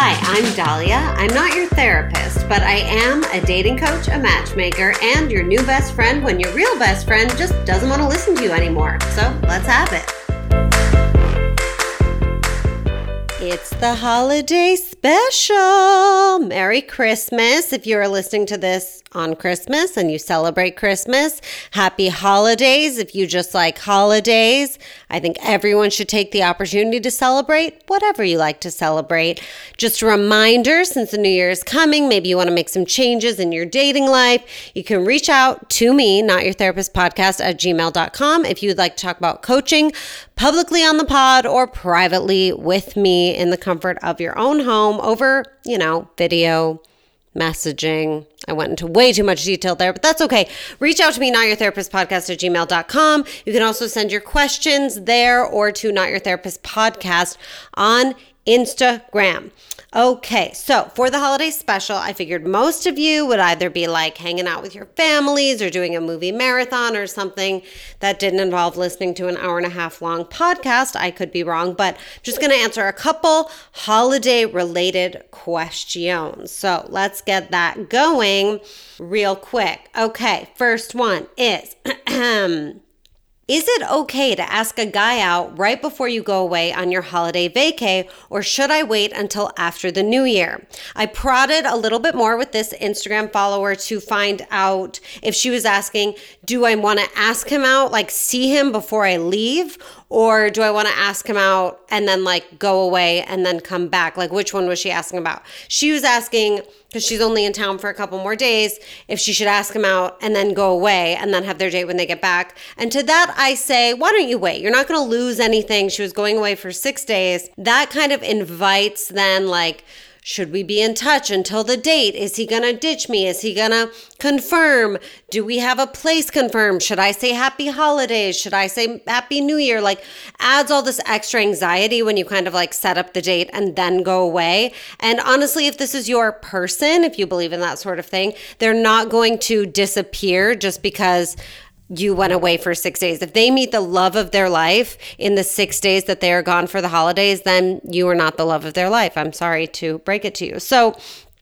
Hi, I'm Dahlia. I'm not your therapist, but I am a dating coach, a matchmaker, and your new best friend when your real best friend just doesn't want to listen to you anymore. So let's have it. It's the holiday special. Merry Christmas. If you are listening to this on Christmas and you celebrate Christmas, happy holidays. If you just like holidays, I think everyone should take the opportunity to celebrate whatever you like to celebrate. Just a reminder since the new year is coming, maybe you want to make some changes in your dating life, you can reach out to me, not your therapist podcast at gmail.com if you would like to talk about coaching publicly on the pod or privately with me in the comfort of your own home over, you know, video, messaging. I went into way too much detail there, but that's okay. Reach out to me, notyourtherapistpodcast at gmail.com. You can also send your questions there or to Not Your Therapist Podcast on Instagram. Okay, so for the holiday special, I figured most of you would either be like hanging out with your families or doing a movie marathon or something that didn't involve listening to an hour and a half long podcast. I could be wrong, but I'm just going to answer a couple holiday related questions. So let's get that going real quick. Okay, first one is Is it okay to ask a guy out right before you go away on your holiday vacay, or should I wait until after the new year? I prodded a little bit more with this Instagram follower to find out if she was asking, do I want to ask him out, like see him before I leave, or do I want to ask him out and then like go away and then come back? Like, which one was she asking about? She was asking, because she's only in town for a couple more days, if she should ask him out and then go away and then have their date when they get back. And to that, I say, why don't you wait? You're not going to lose anything. She was going away for six days. That kind of invites then, like, should we be in touch until the date? Is he going to ditch me? Is he going to confirm? Do we have a place confirmed? Should I say happy holidays? Should I say happy new year? Like adds all this extra anxiety when you kind of like set up the date and then go away. And honestly, if this is your person, if you believe in that sort of thing, they're not going to disappear just because you went away for six days. If they meet the love of their life in the six days that they are gone for the holidays, then you are not the love of their life. I'm sorry to break it to you. So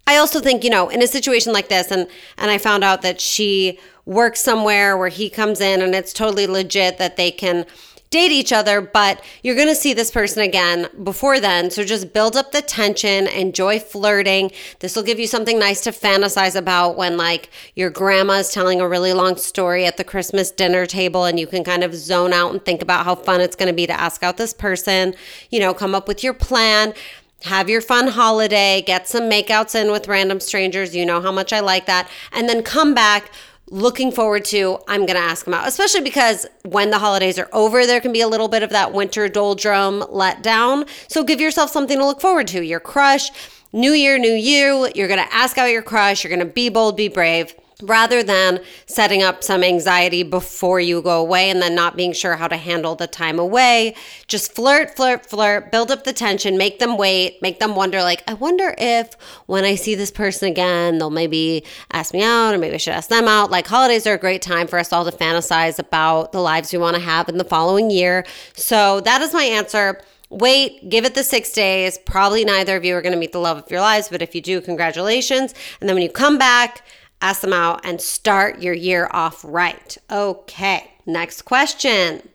I also think, you know, in a situation like this, and and I found out that she works somewhere where he comes in and it's totally legit that they can date each other, but you're going to see this person again before then. So just build up the tension, enjoy flirting. This will give you something nice to fantasize about when like your grandma is telling a really long story at the Christmas dinner table and you can kind of zone out and think about how fun it's going to be to ask out this person, you know, come up with your plan have your fun holiday, get some makeouts in with random strangers. You know how much I like that. And then come back looking forward to i'm going to ask him out especially because when the holidays are over there can be a little bit of that winter doldrum letdown. So give yourself something to look forward to your crush new year new you you're going to ask out your crush you're going to be bold be brave rather than setting up some anxiety before you go away and then not being sure how to handle the time away. Just flirt, flirt, flirt, build up the tension, make them wait, make them wonder, like, I wonder if when I see this person again, they'll maybe ask me out or maybe I should ask them out. Like, holidays are a great time for us all to fantasize about the lives we want to have in the following year. So that is my answer wait, give it the six days. Probably neither of you are going to meet the love of your lives, but if you do, congratulations. And then when you come back, ask them out, and start your year off right. Okay, next question.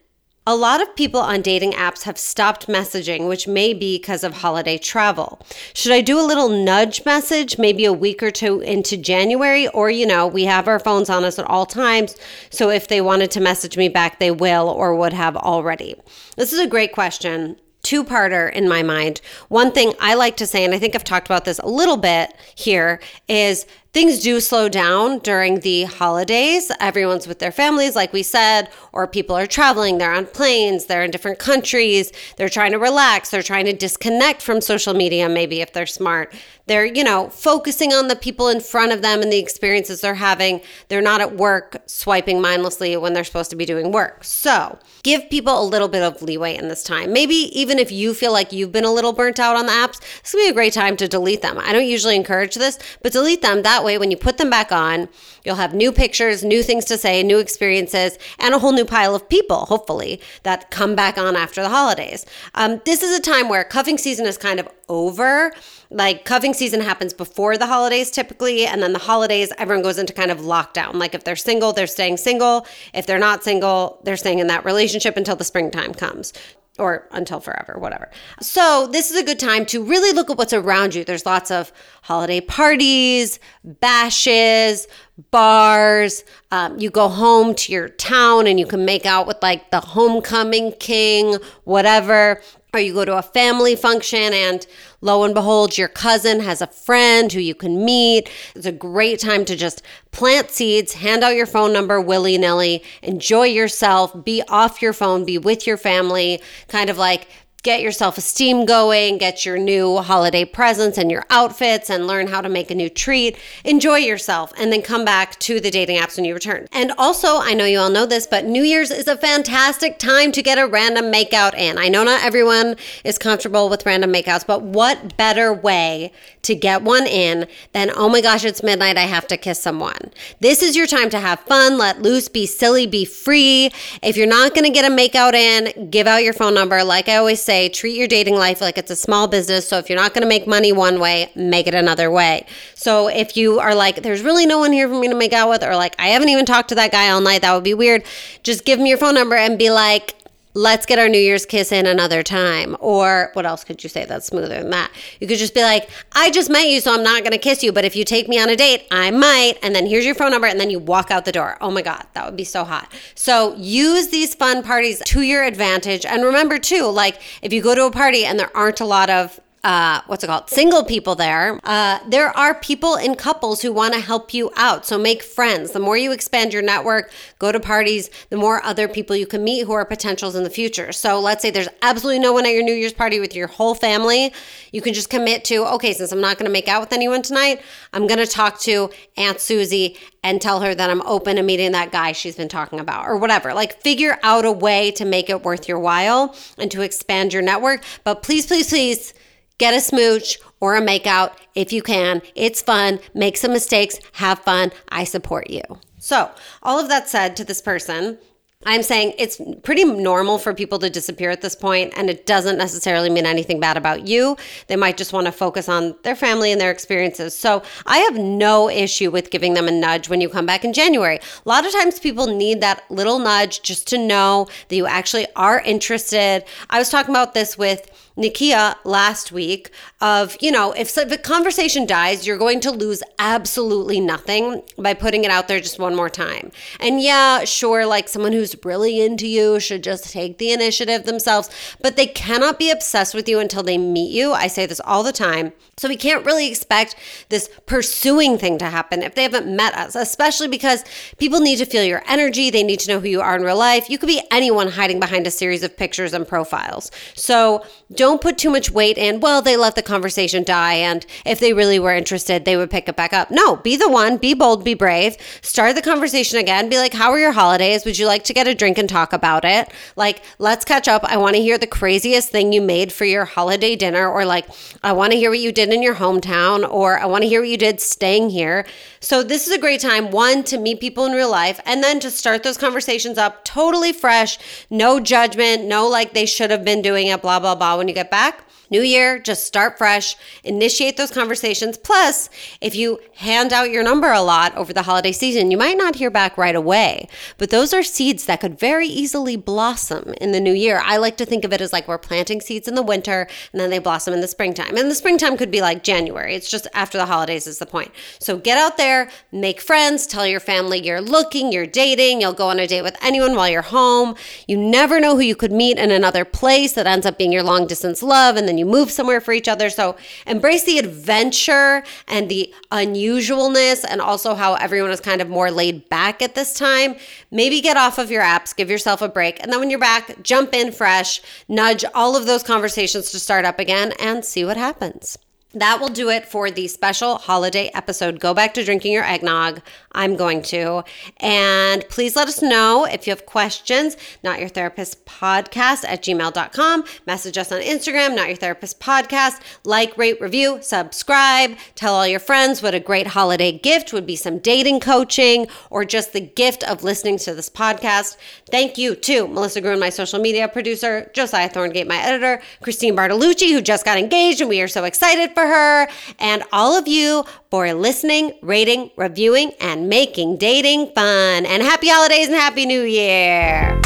A lot of people on dating apps have stopped messaging, which may be because of holiday travel. Should I do a little nudge message, maybe a week or two into January? Or, you know, we have our phones on us at all times. So if they wanted to message me back, they will or would have already. This is a great question two parter in my mind. One thing I like to say, and I think I've talked about this a little bit here, is things do slow down during the holidays. Everyone's with their families, like we said, or people are traveling, they're on planes, they're in different countries, they're trying to relax, they're trying to disconnect from social media, maybe if they're smart. They're, you know, focusing on the people in front of them and the experiences they're having. They're not at work swiping mindlessly when they're supposed to be doing work. So give people a little bit of leeway in this time. Maybe even if you feel like you've been a little burnt out on the apps, this would be a great time to delete them. I don't usually encourage this, but delete them. That way, when you put them back on, you'll have new pictures, new things to say, new experiences, and a whole new pile of people, hopefully, that come back on after the holidays. Um, this is a time where cuffing season is kind of over. Like cuffing season happens before the holidays typically and then the holidays everyone goes into kind of lockdown. Like if they're single they're staying single. If they're not single they're staying in that relationship until the springtime comes or until forever, whatever. So, this is a good time to really look at what's around you. There's lots of holiday parties, bashes, bars. Um, you go home to your town and you can make out with like the homecoming king, whatever or you go to a family function and lo and behold, your cousin has a friend who you can meet. It's a great time to just plant seeds, hand out your phone number willy nilly, enjoy yourself, be off your phone, be with your family, kind of like get your self esteem going, get your new holiday presents and your outfits, and learn how to make a new treat. Enjoy yourself, and then come back to the dating apps when you return. And also, I know you all know this, but New Year's is a fantastic time to get a random makeout in. I know not everyone is comfortable with random makeouts, but what better way to get one in than, oh my gosh, it's midnight, I have to kiss someone? This is your time to have fun, let loose, be silly, be free. If you're not gonna get a makeout in, give out your phone number. Like I always say, say, treat your dating life like it's a small business. So if you're not going to make money one way, make it another way. So if you are like, there's really no one here for me to make out with, or like, I haven't even talked to that guy all night, that would be weird. Just give me your phone number and be like, let's get our New Year's kiss in another time. Or what else could you say that's smoother than that? You could just be like, I just met you, so I'm not going to kiss you. But if you take me on a date, I might. And then here's your phone number. And then you walk out the door. Oh my God, that would be so hot. So use these fun parties to your advantage. And remember, too, like if you go to a party and there aren't a lot of uh, what's it called? Single people there. Uh, there are people in couples who want to help you out. So make friends. The more you expand your network, go to parties, the more other people you can meet who are potentials in the future. So let's say there's absolutely no one at your New Year's party with your whole family. You can just commit to, okay, since I'm not going to make out with anyone tonight, I'm going to talk to Aunt Susie and tell her that I'm open to meeting that guy she's been talking about or whatever. Like figure out a way to make it worth your while and to expand your network. But please, please, please, Get a smooch or a makeout if you can. It's fun. Make some mistakes. Have fun. I support you. So, all of that said to this person, I'm saying it's pretty normal for people to disappear at this point, and it doesn't necessarily mean anything bad about you. They might just want to focus on their family and their experiences. So I have no issue with giving them a nudge when you come back in January. A lot of times people need that little nudge just to know that you actually are interested. I was talking about this with Nikia last week of, you know, if, a conversation dies, you're going to lose absolutely nothing by putting it out there just one more time. And yeah, sure, like someone who's really into you should just take the initiative themselves, but they cannot be obsessed with you until they meet you. I say this all the time. So we can't really expect this pursuing thing to happen if they haven't met us, especially because people need to feel your energy. They need to know who you are in real life. You could be anyone hiding behind a series of pictures and profiles. So don't put too much weight in, well, they let the conversation die. And if they really were interested, they would pick it back up. No, be the one, be bold, be brave. Start the conversation again. Be like, how are your holidays? Would you like to get a drink and talk about it? Like, let's catch up. I want to hear the craziest thing you made for your holiday dinner. Or like, I want to hear what you did in your hometown. Or I want to hear what you did staying here. So this is a great time, one, to meet people in real life and then to start those conversations up totally fresh, no judgment, no like they should have been doing it, blah, blah, blah. Get back. New year, just start fresh, initiate those conversations. Plus, if you hand out your number a lot over the holiday season, you might not hear back right away, but those are seeds that could very easily blossom in the new year. I like to think of it as like we're planting seeds in the winter and then they blossom in the springtime. And the springtime could be like January. It's just after the holidays is the point. So get out there, make friends, tell your family you're looking, you're dating, you'll go on a date with anyone while you're home. You never know who you could meet in another place that ends up being your long distance love and then you move somewhere for each other. So embrace the adventure and the unusualness, and also how everyone is kind of more laid back at this time. Maybe get off of your apps, give yourself a break. And then when you're back, jump in fresh, nudge all of those conversations to start up again, and see what happens. That will do it for the special holiday episode. Go back to drinking your eggnog. I'm going to. And please let us know if you have questions. Not Your Therapist Podcast at gmail.com. Message us on Instagram, Not Your Therapist Podcast. Like, rate, review, subscribe. Tell all your friends what a great holiday gift would be some dating coaching or just the gift of listening to this podcast. Thank you to Melissa Gruen, my social media producer, Josiah Thorngate, my editor, Christine Bartolucci, who just got engaged, and we are so excited for for her, and all of you for listening, rating, reviewing, and making dating fun. And happy holidays and happy new year.